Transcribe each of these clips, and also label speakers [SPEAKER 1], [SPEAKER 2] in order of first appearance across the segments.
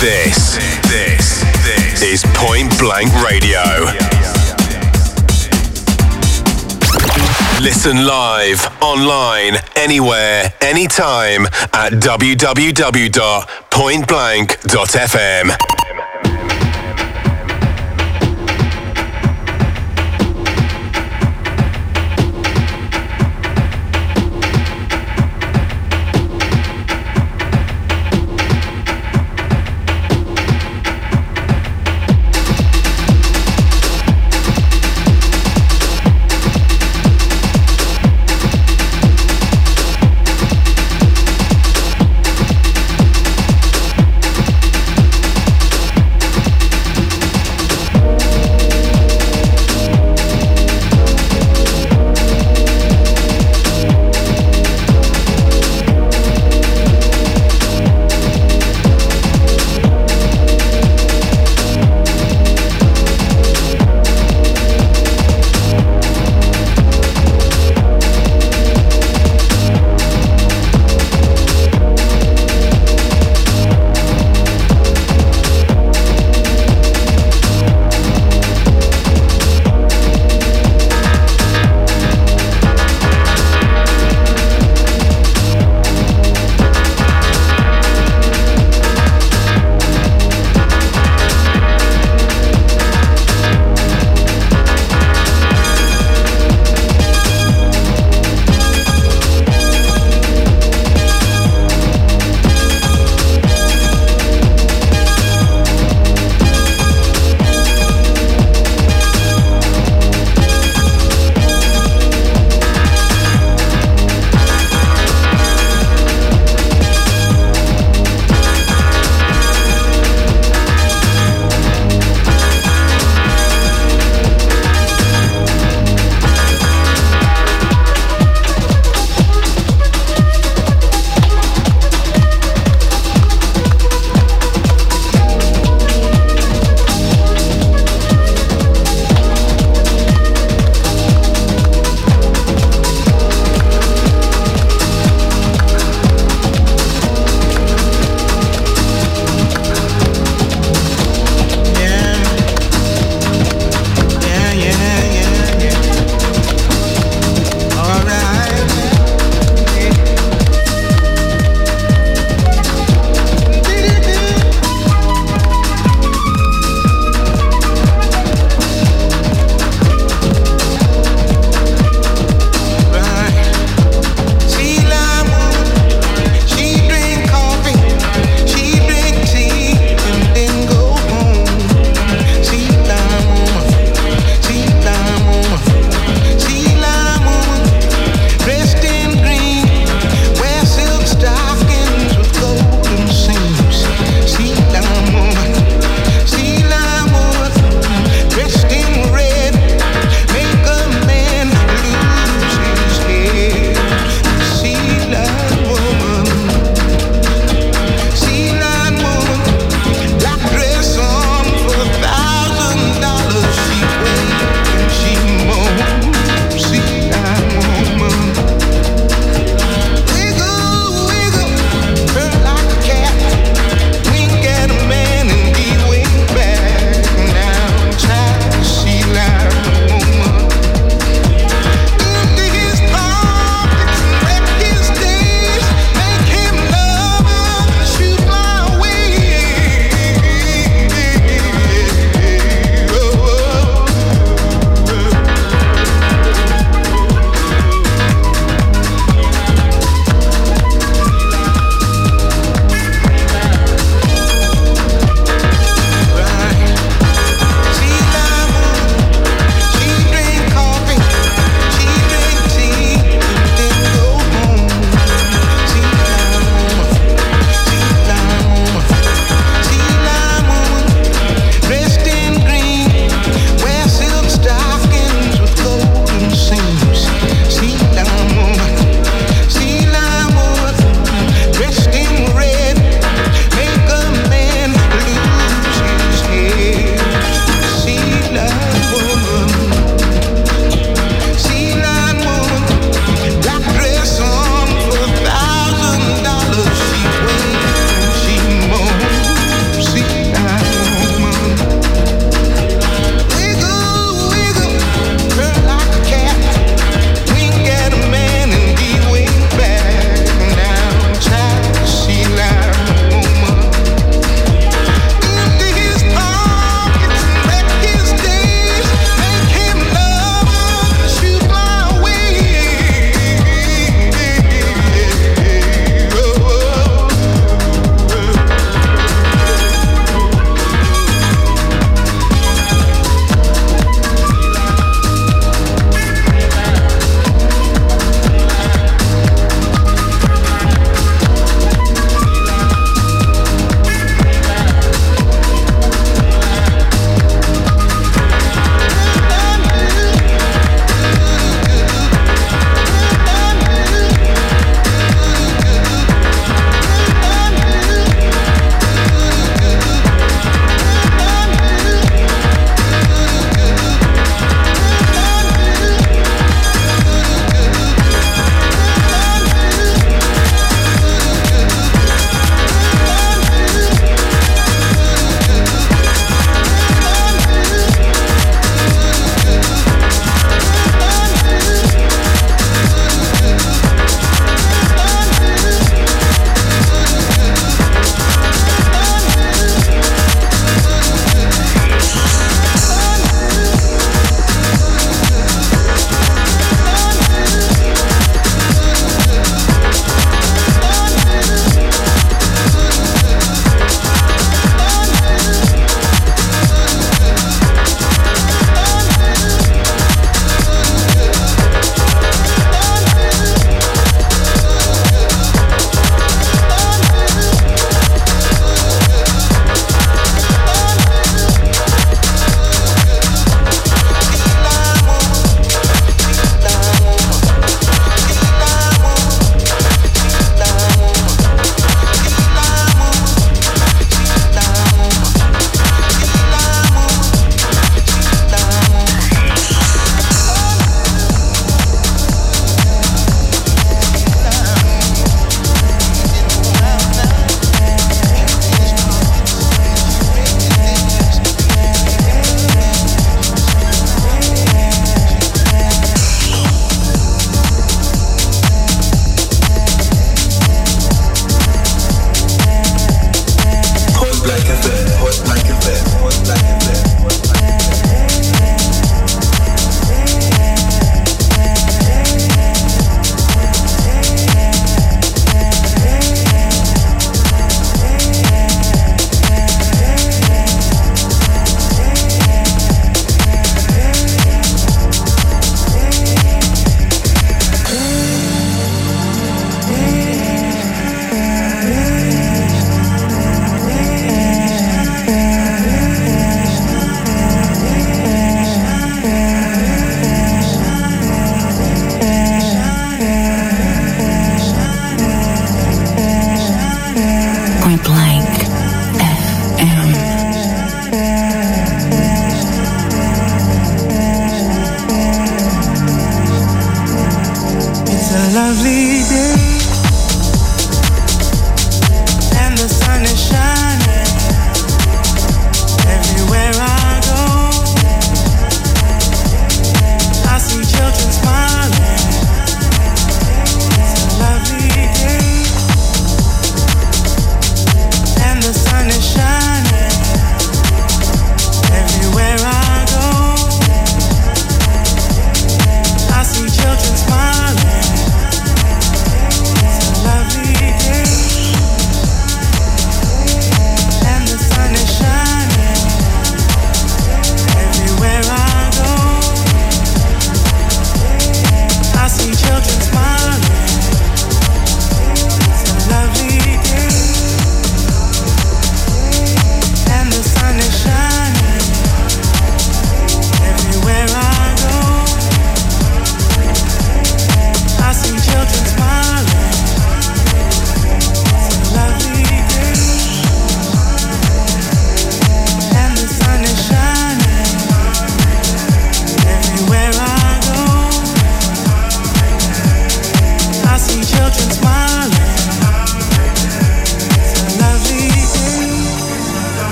[SPEAKER 1] This, this, this is Point Blank Radio. Listen live, online, anywhere, anytime at www.pointblank.fm.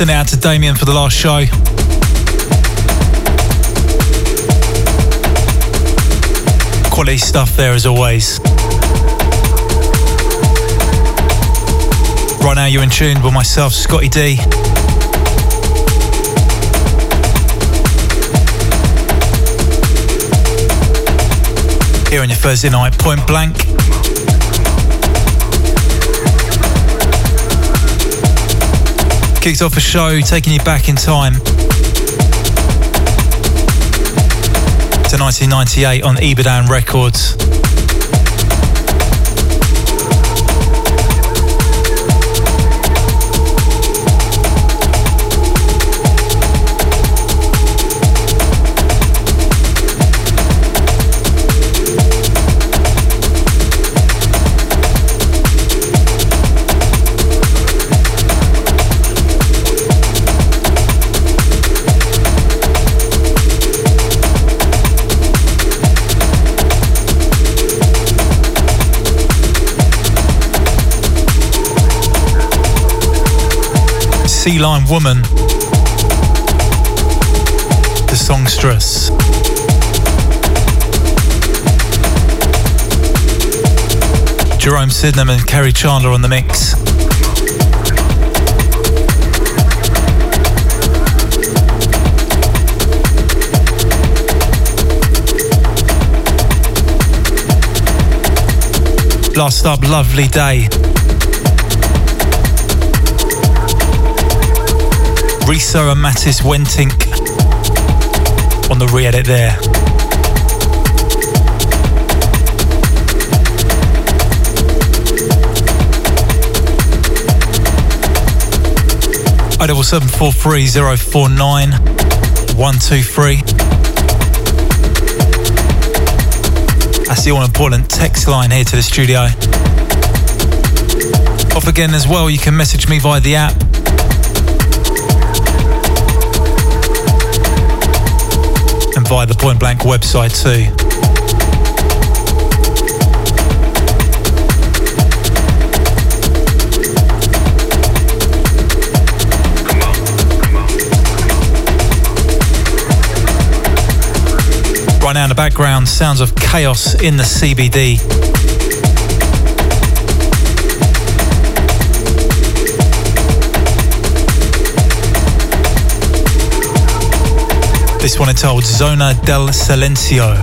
[SPEAKER 2] Send out to Damien for the last show. Quality stuff there as always. Right now you're in tune with myself, Scottie D. Here on your Thursday night, point blank. Kicked off a show taking you back in time to 1998 on Ibadan Records. See Line Woman, the songstress. Jerome Sydenham and Kerri Chandler on the mix. Last up, lovely day. Risa and Mattis Wentink on the re-edit there. O double seven four three zero four nine one two three. That's the all important text line here to the studio. Off again as well, you can message me via the app via the Point Blank website too. Right now in the background, sounds of chaos in the CBD. This one entitled Zona del Silencio.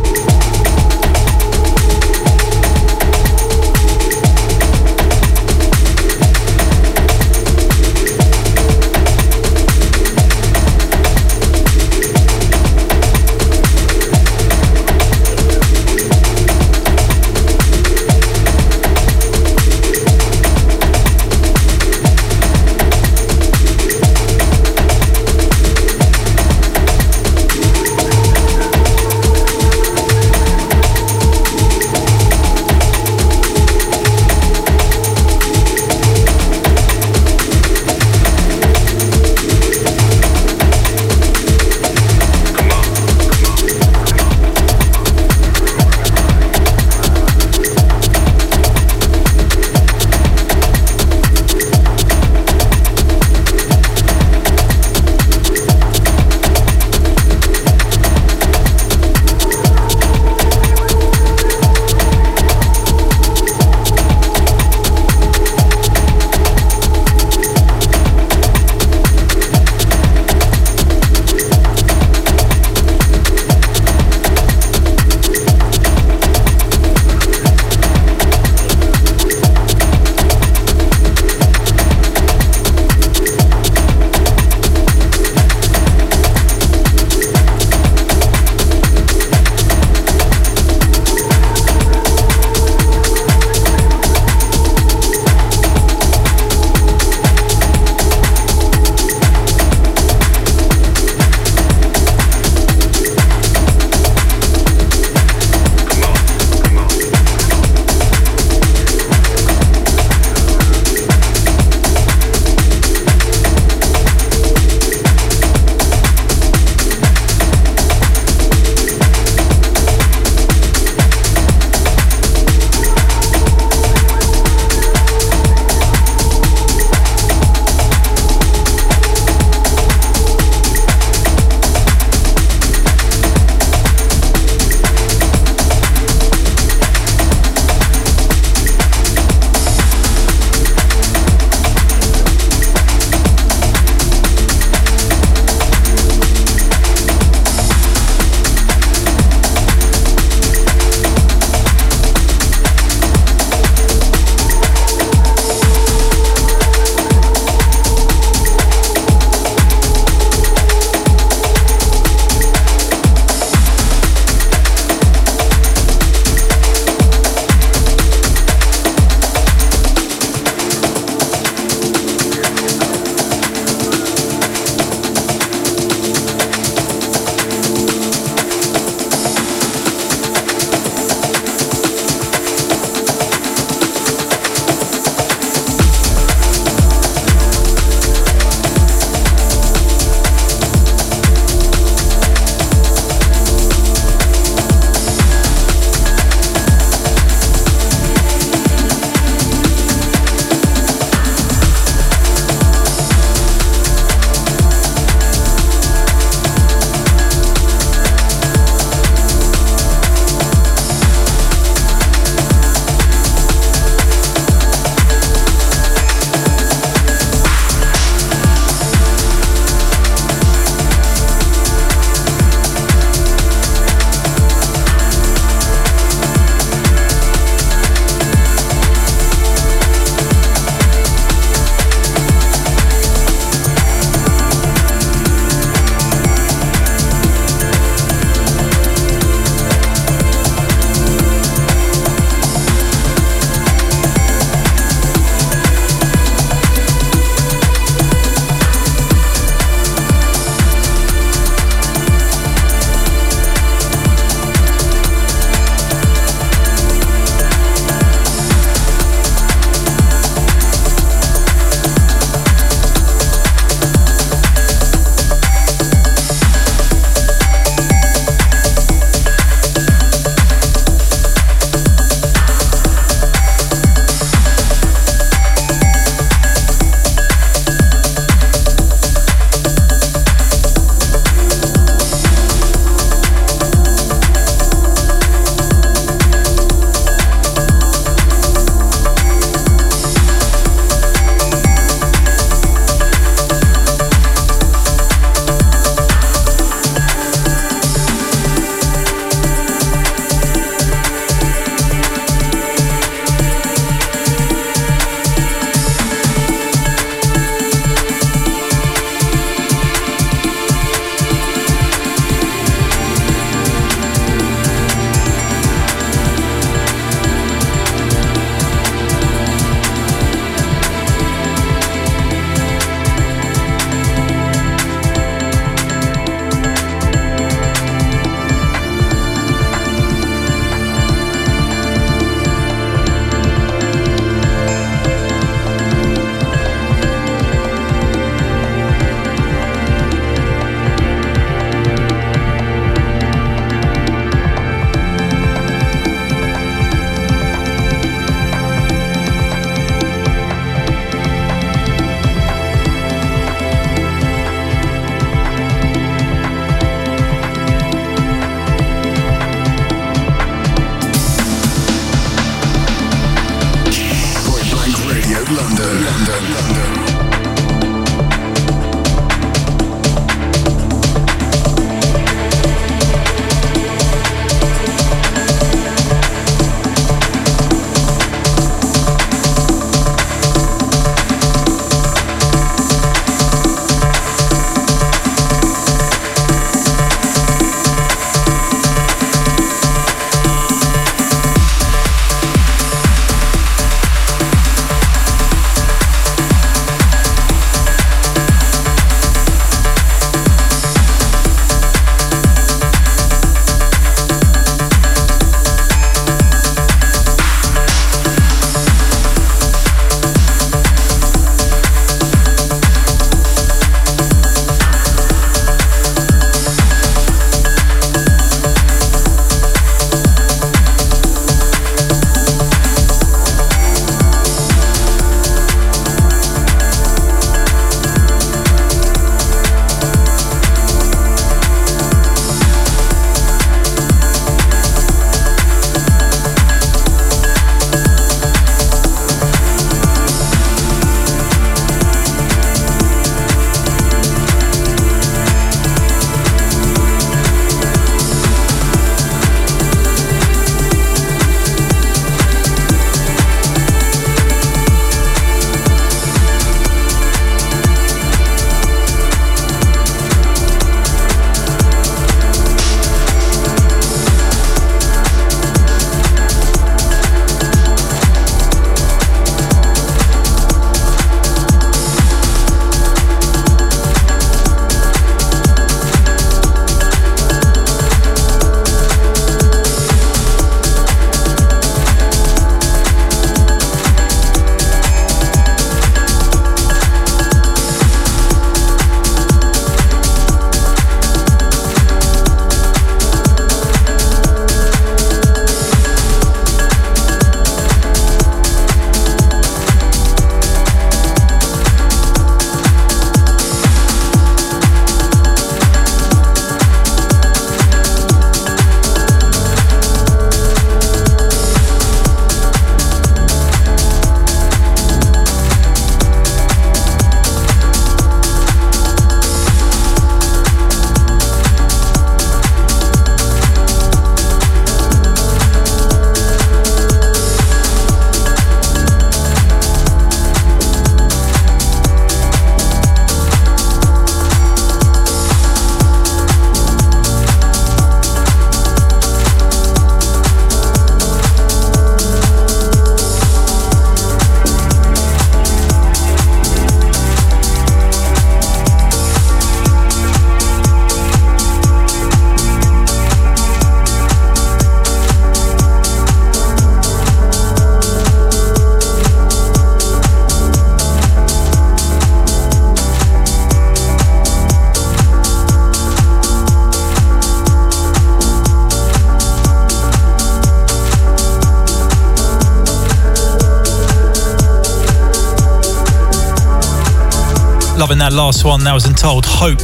[SPEAKER 2] Last one. That was entitled Hope.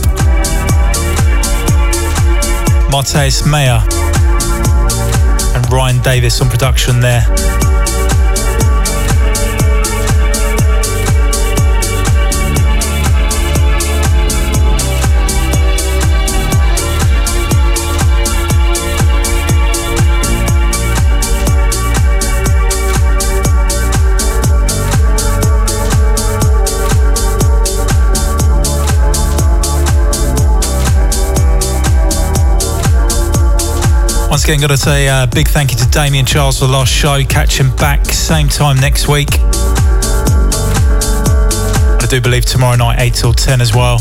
[SPEAKER 2] Mateus Mayer and Ryan Davis on production there. Once again, got to say a uh, big thank you to Damien Charles for the last show. Catch him back same time next week. I do believe tomorrow night, 8 till 10 as well.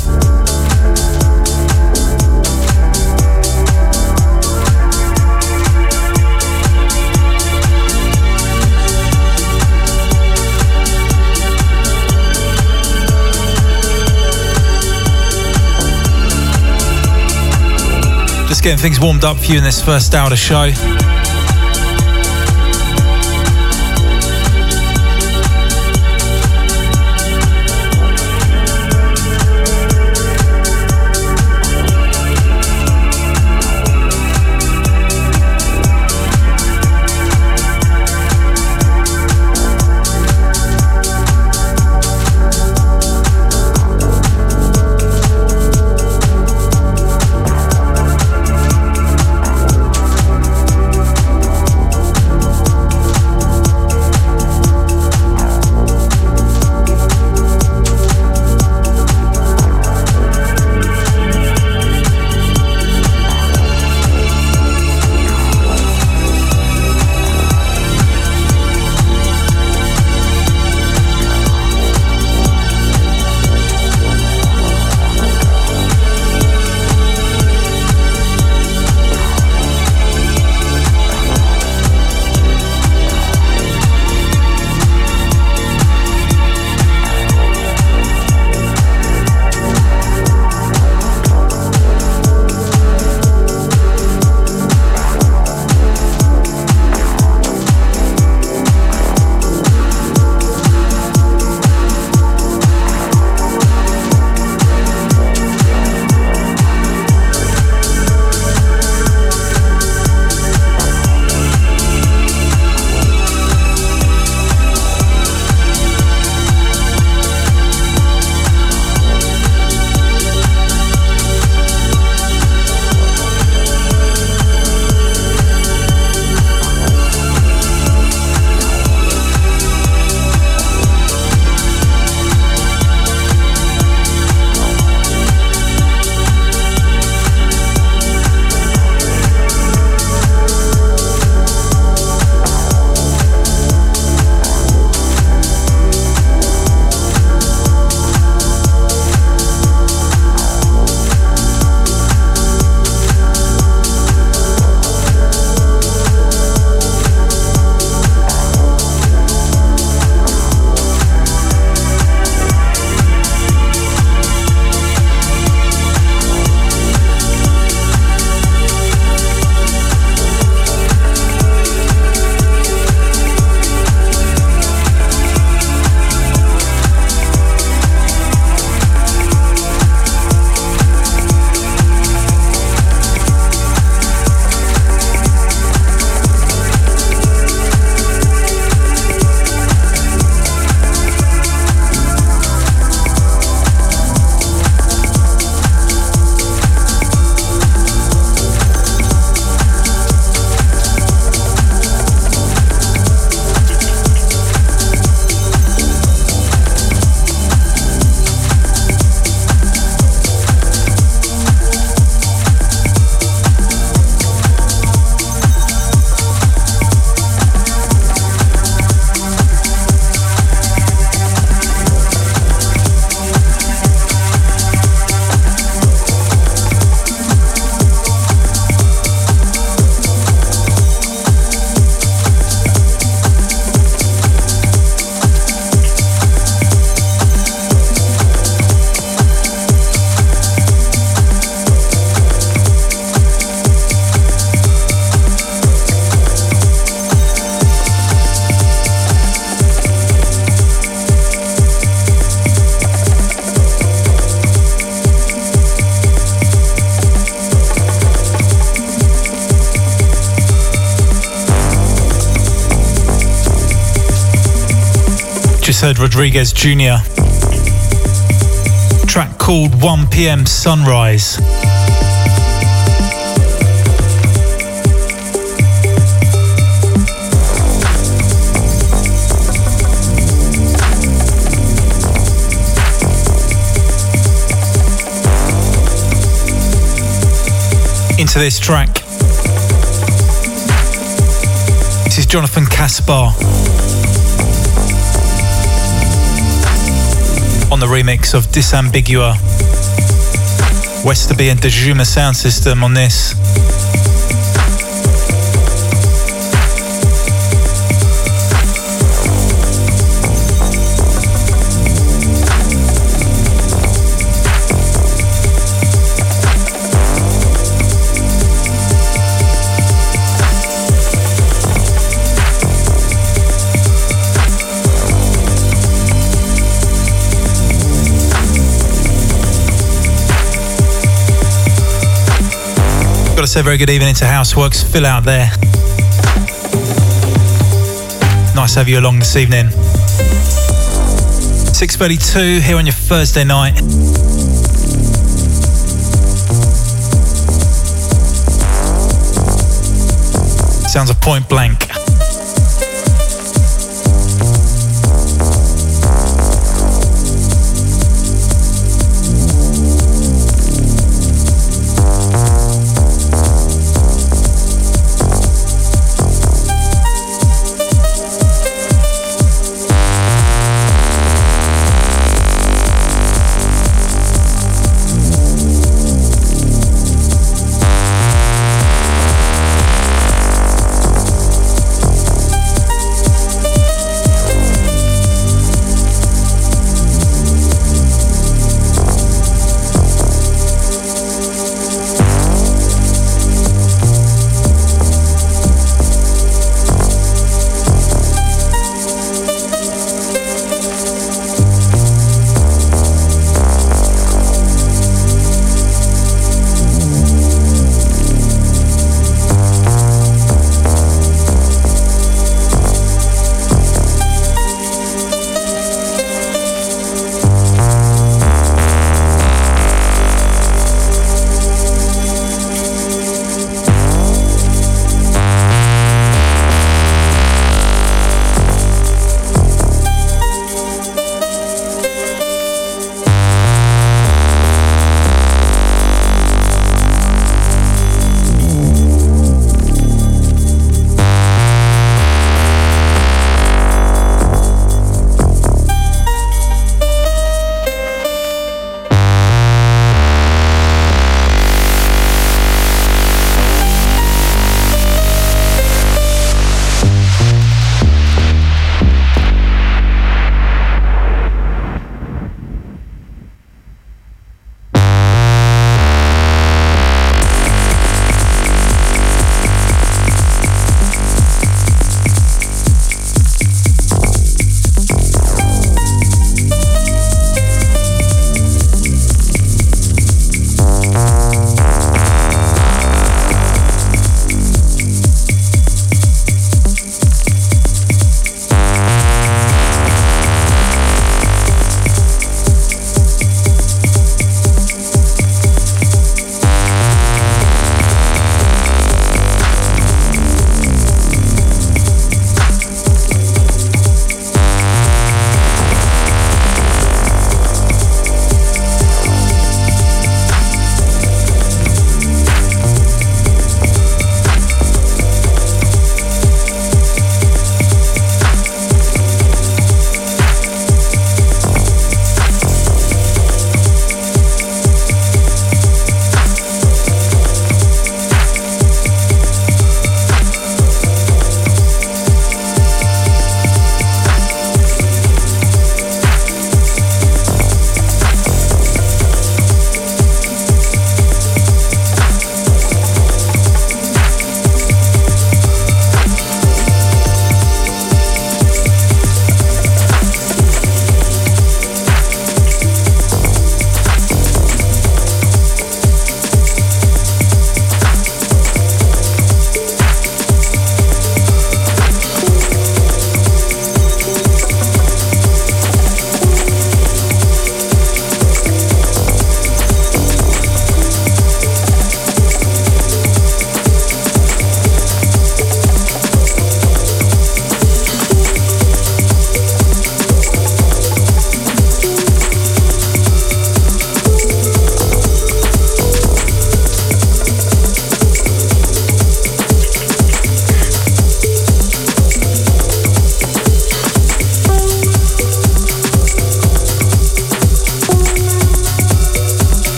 [SPEAKER 2] Getting things warmed up for you in this first hour of show. Rodriguez Jr. Track called 1 p.m. Sunrise. Into this track. This is Jonathan Kaspar. On the remix of Disambigua. Westerby and Dejuma sound system on this. Say very good evening to Houseworks. Phil out there. Nice to have you along this evening. 6.32 here on your Thursday night. Sounds of point blank.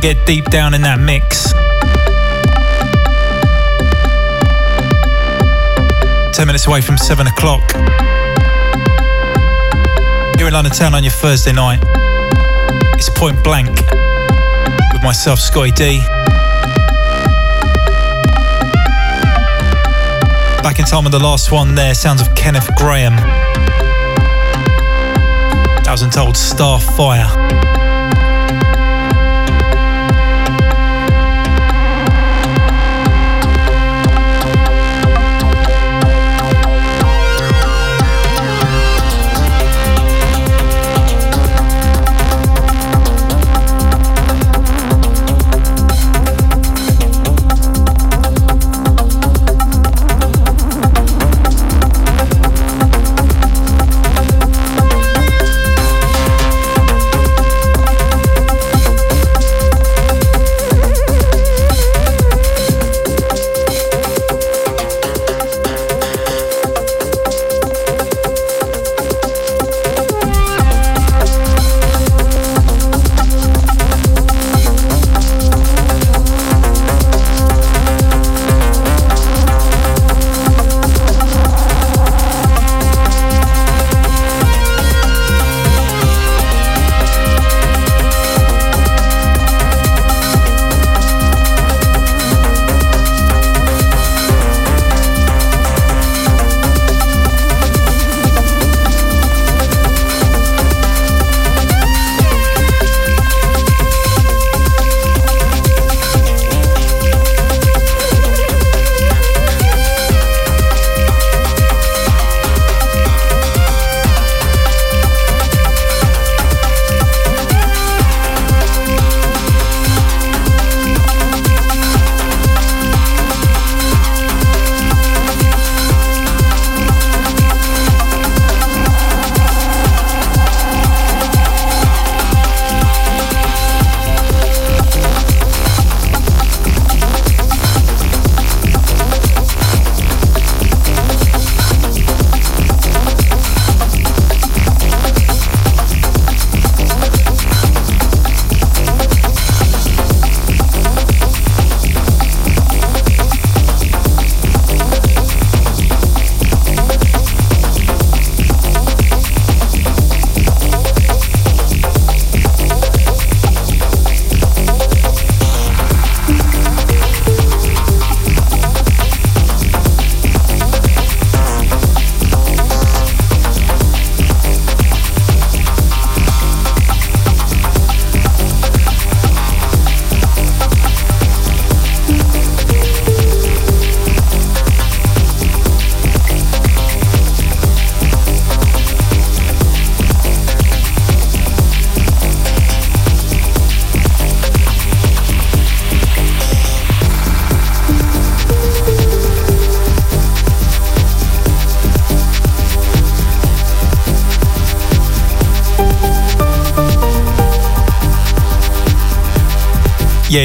[SPEAKER 2] We'll get deep down in that mix. 10 minutes away from 7 o'clock. Here in London Town on your Thursday night. It's point blank with myself, Scottie D. Back in time with the last one there, sounds of Kenneth Graham. That was entitled Starfire.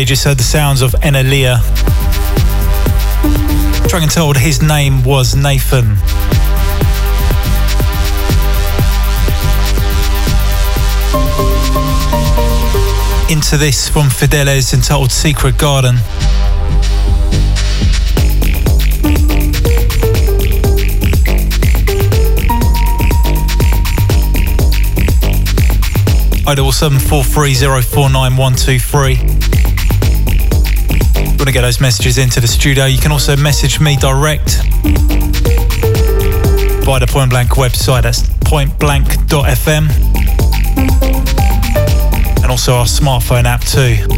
[SPEAKER 2] You just heard the sounds of Enalia. Dragon told his name was Nathan. Into this from Fideles entitled Secret Garden. Idle 7430492123 want to get those messages into the studio, you can also message me direct via the Point Blank website. That's pointblank.fm. And also our smartphone app too.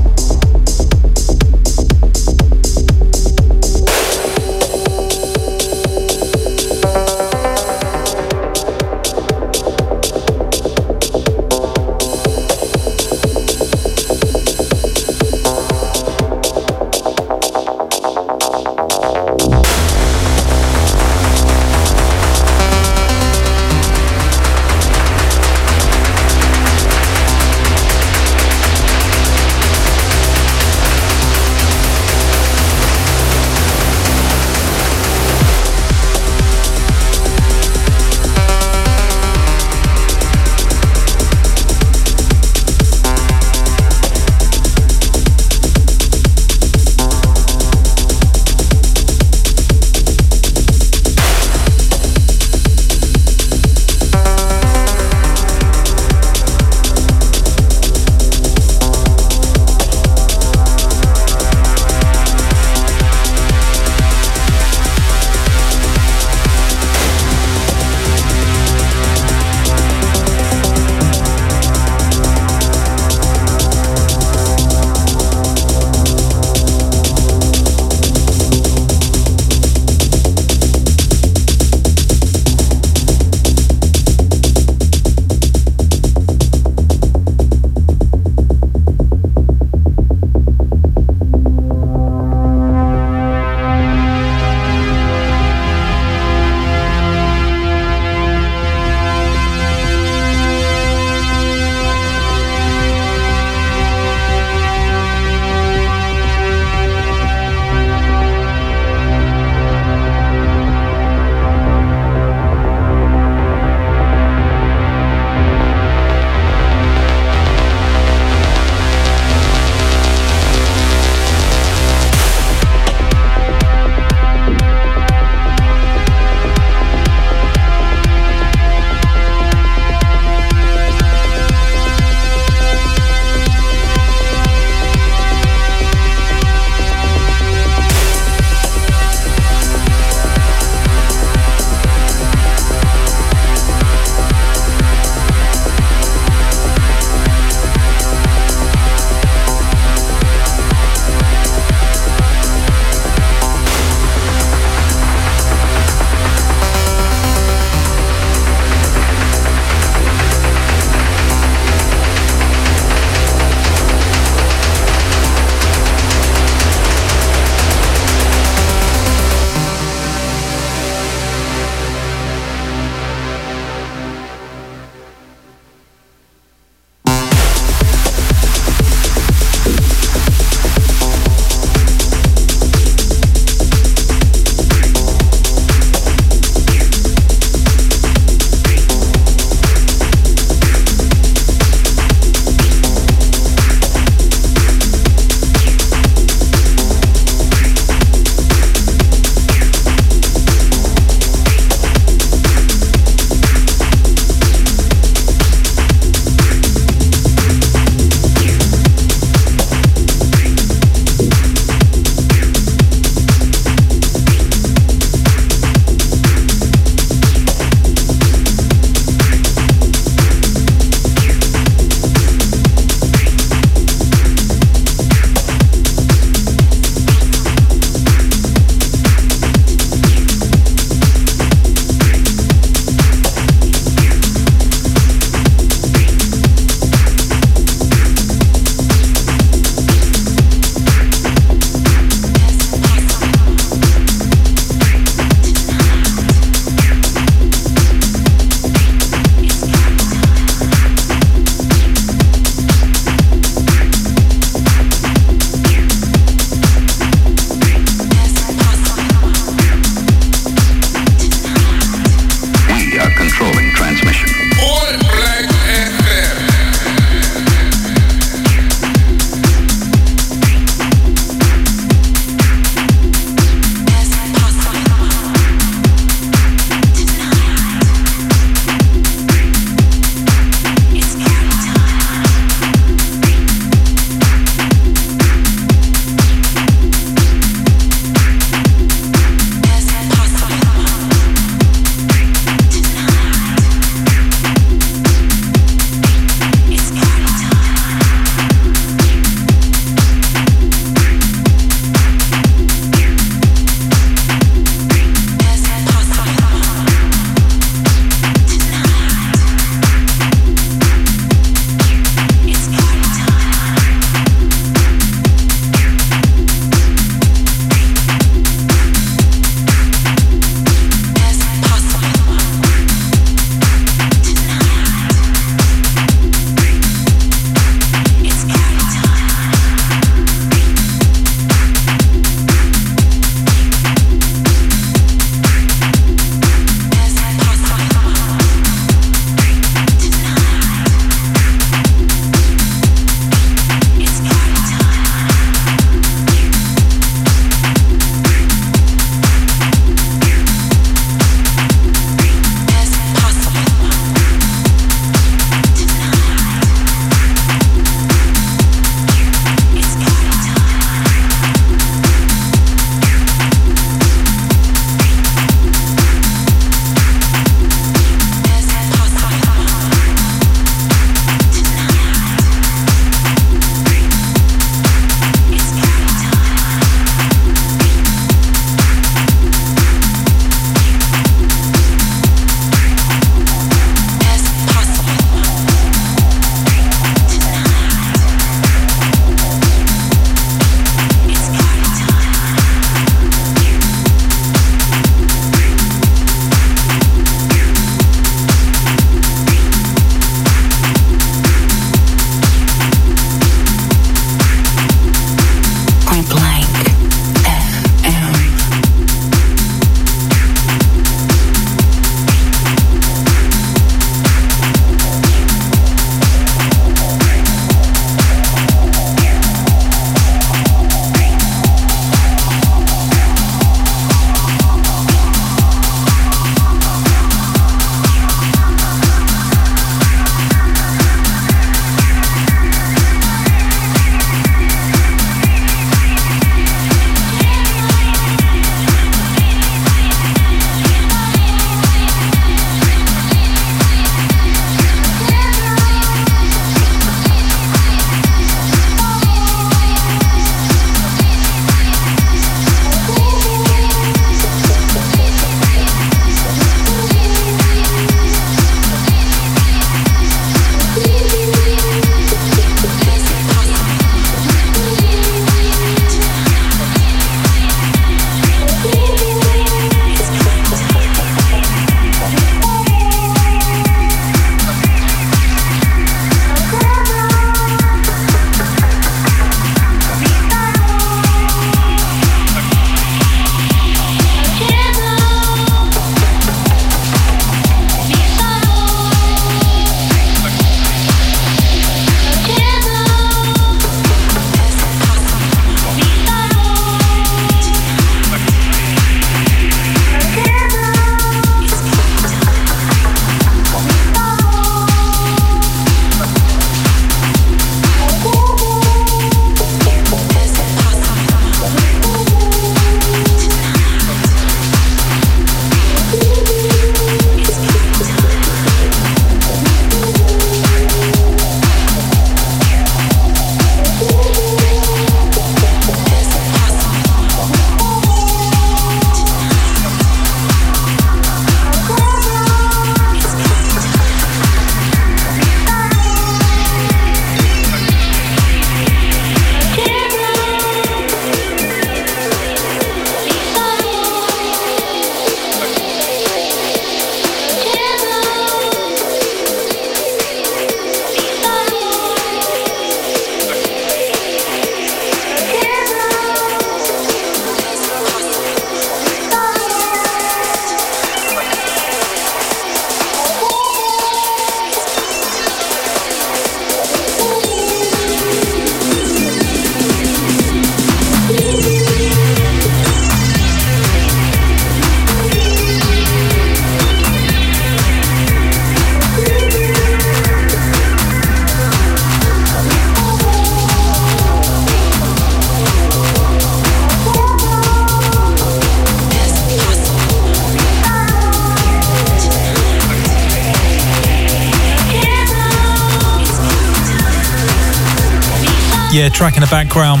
[SPEAKER 2] Track in the background.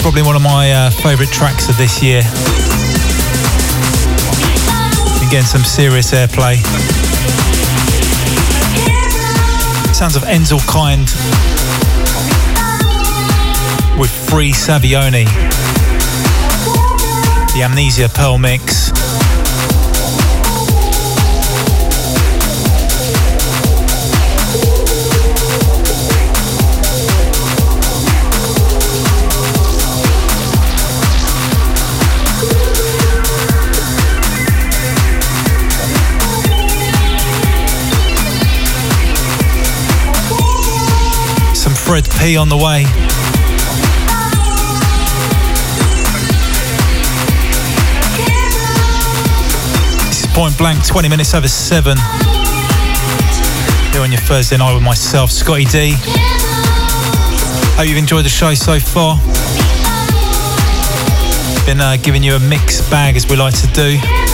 [SPEAKER 2] Probably one of my uh, favourite tracks of this year. Been getting some serious airplay. Sounds of Enzel Kind with Free Savioni. The Amnesia Pearl mix. Fred P on the way. This is Point Blank, 20 minutes over 7. Here on your Thursday night with myself, Scottie D. Hope you've enjoyed the show so far. Been uh, giving you a mixed bag as we like to do.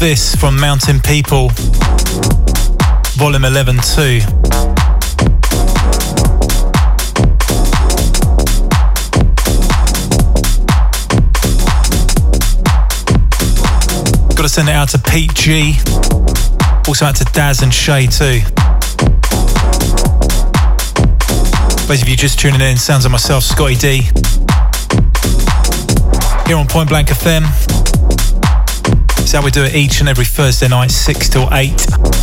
[SPEAKER 2] This from Mountain People, Volume 11 2. Got to send it out to Pete G. Also out to Daz and Shay too. Those of you just tuning in, sounds of myself, Scottie D. Here on Point Blank FM. It's how we do it each and every Thursday night, 6 till 8.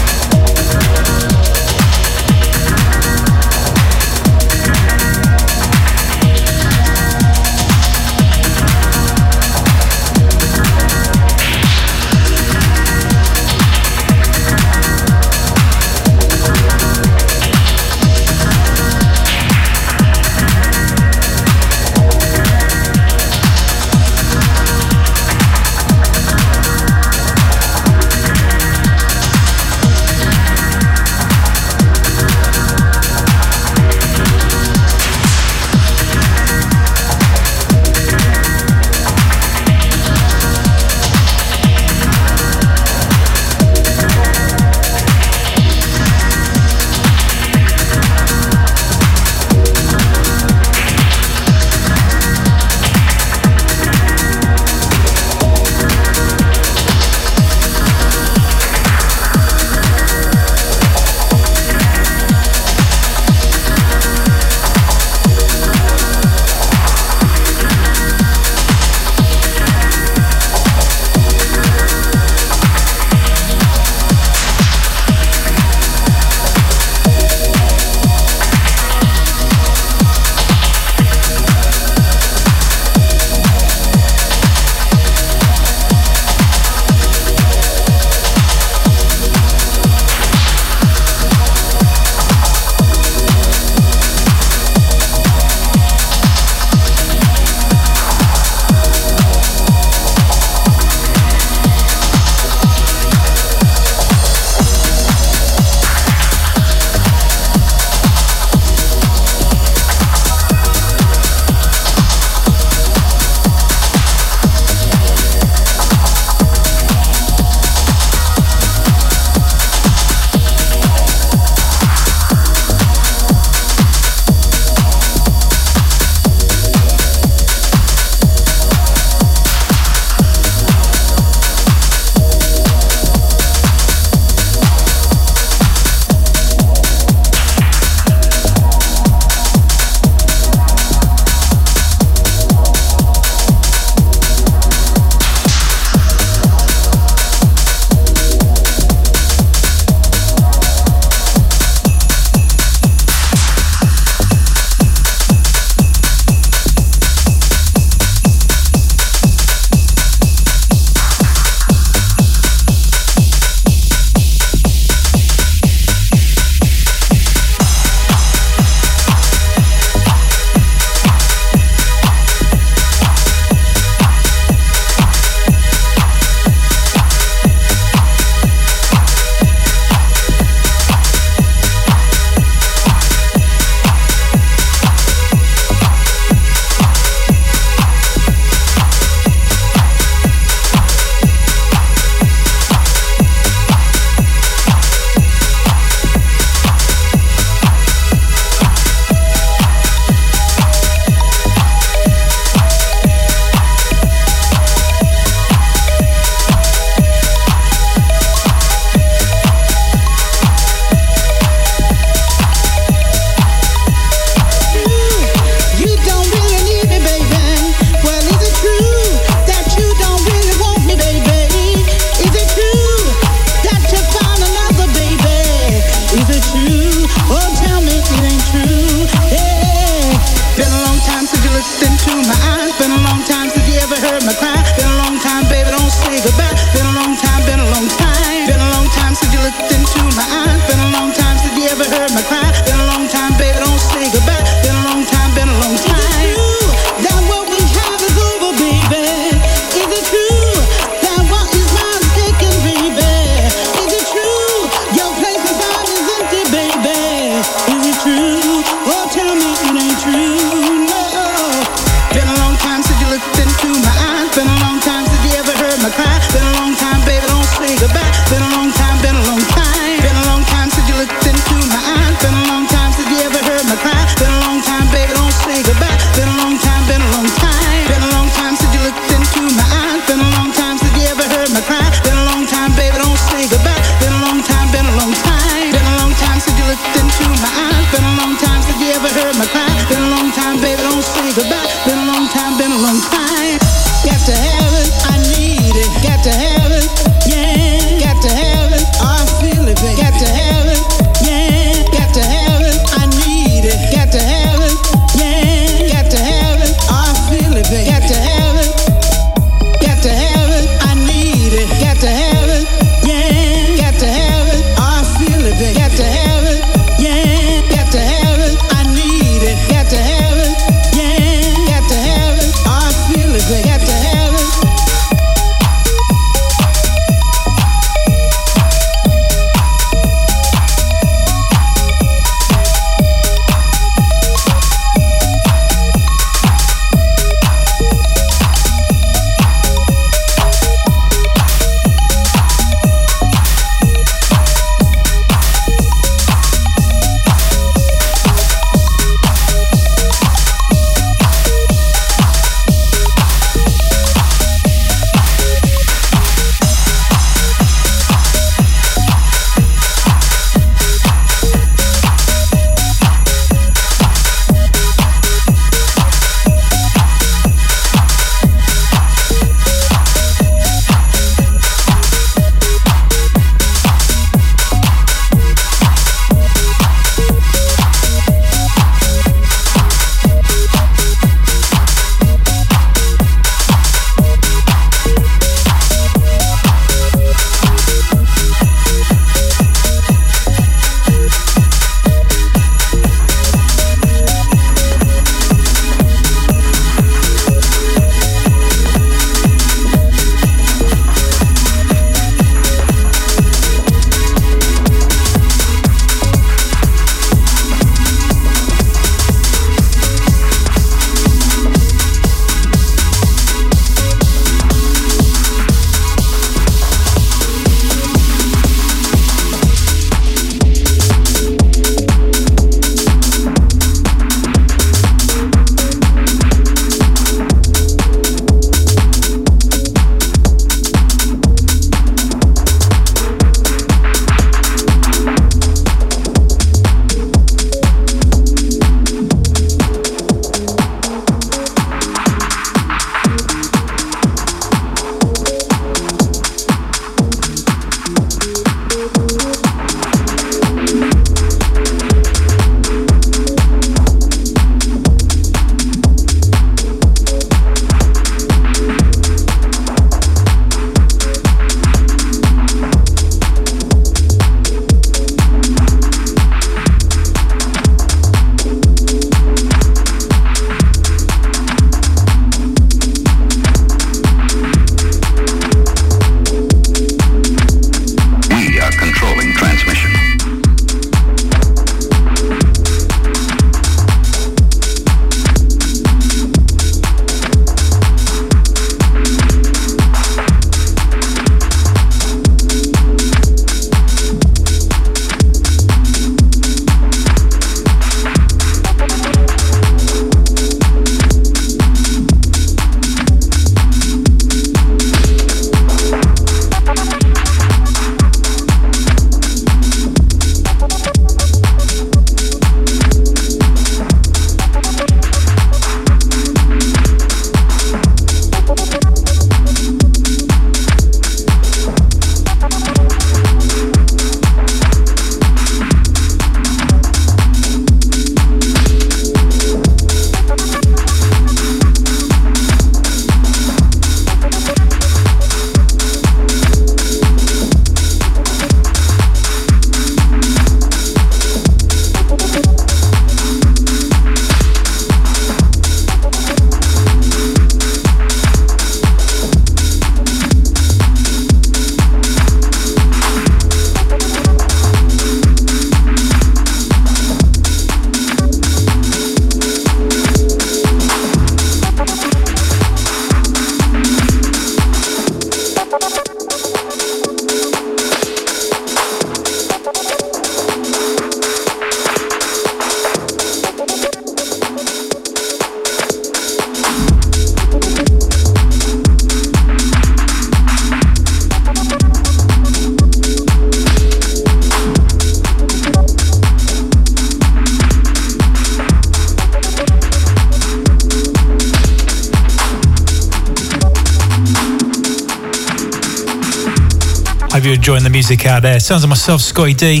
[SPEAKER 2] Music out there. Sounds like myself, Scottie D.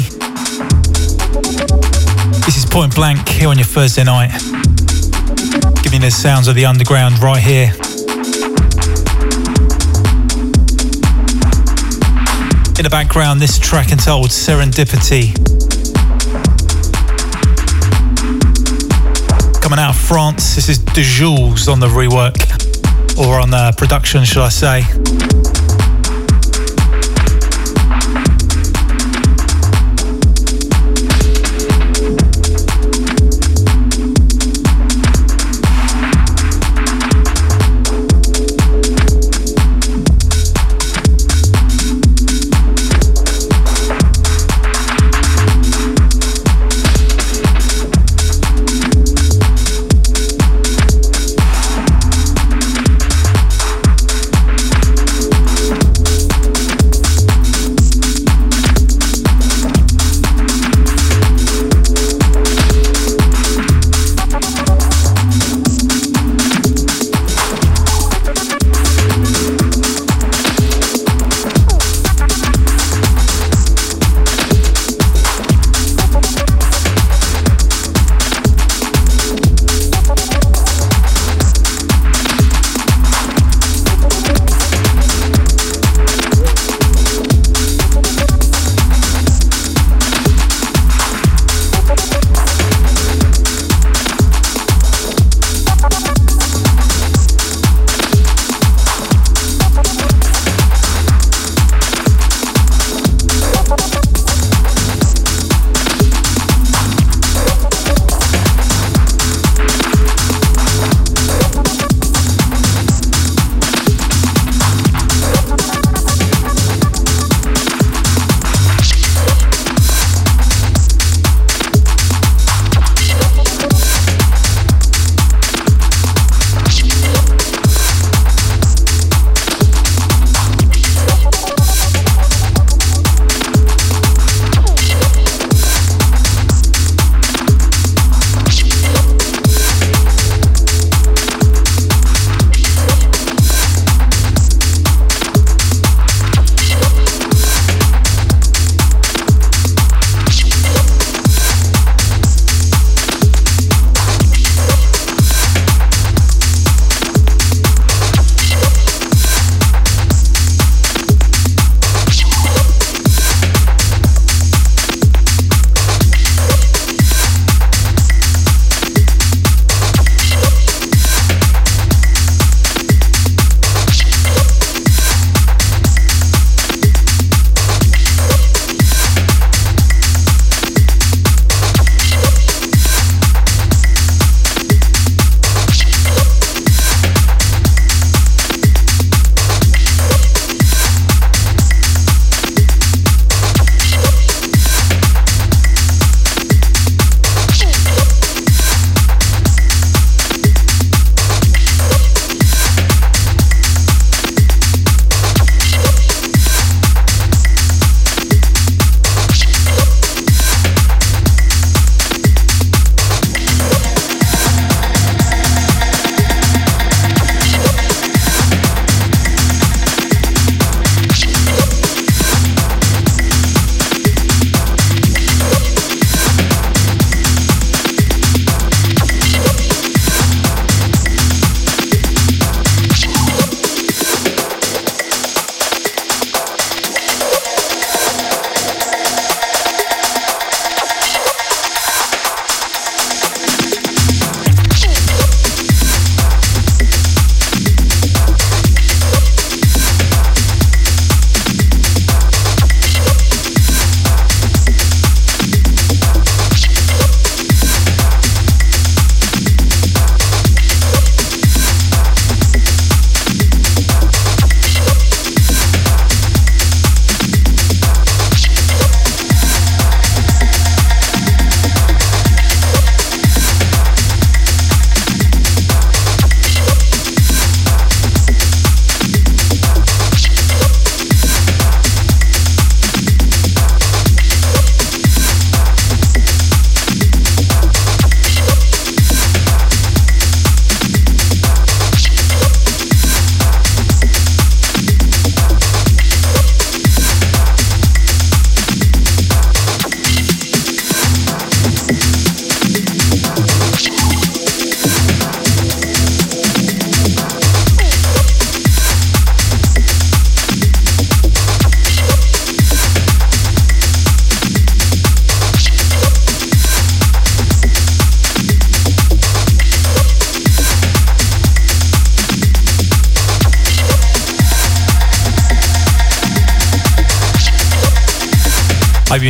[SPEAKER 2] This is Point Blank here on your Thursday night. Giving the sounds of the underground right here. In the background, this track entitled Serendipity. Coming out of France, this is De Jules on the rework, or on the production, should I say.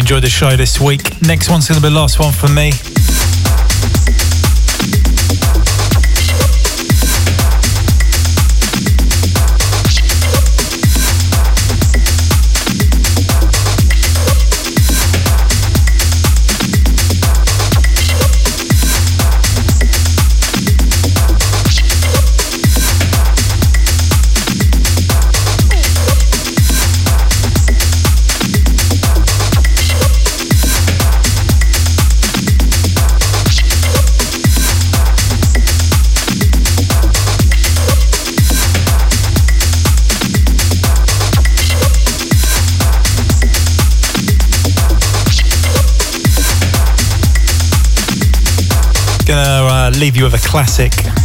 [SPEAKER 2] Enjoyed the show this week. Next one's going to be the last one for me. Leave you with a classic.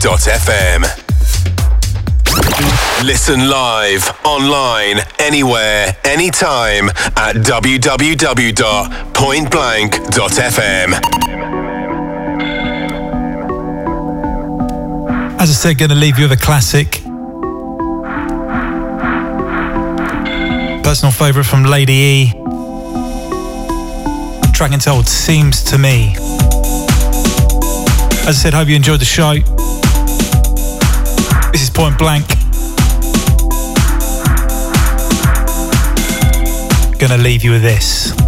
[SPEAKER 1] FM. Listen live, online, anywhere, anytime at www.pointblank.fm.
[SPEAKER 2] As I said, going to leave you with a classic. Personal favourite from Lady E. Track entitled Seems to Me. As I said, hope you enjoyed the show. This is Point Blank. Gonna leave you with this.